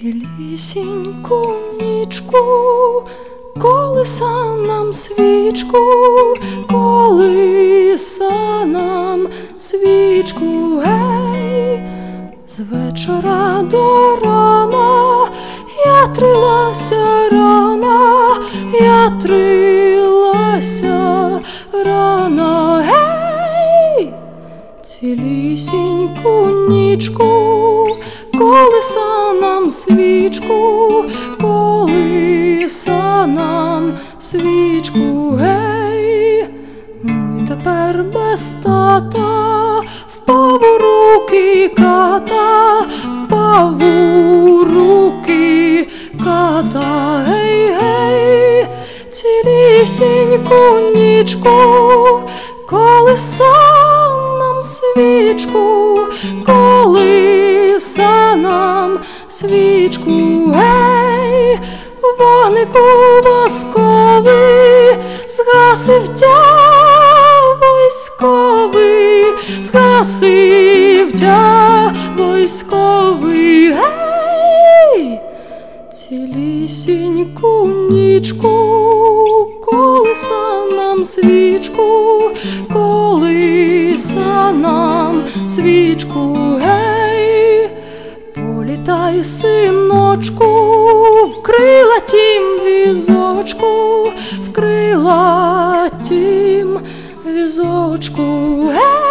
Цілісіньку нічку, колиса нам свічку, колиса нам свічку, гей, з вечора до рана я трилася рана, я трилася рана, гей, цілісіньку нічку. Свічку, колиса нам свічку, гей, ми тепер без тата, впав у руки ката, впав у руки ката, гей, гей, цілісіньку нічку, колиса нам свічку, нам свічку, гей, вогнику восковий, згасив тя військовий, згасив тя військовий, гей, цілісіньку нічку, колиса нам свічку, колиса нам свічку, політай, синочку, вкрила тім візочку, вкрила тім візочку, гей.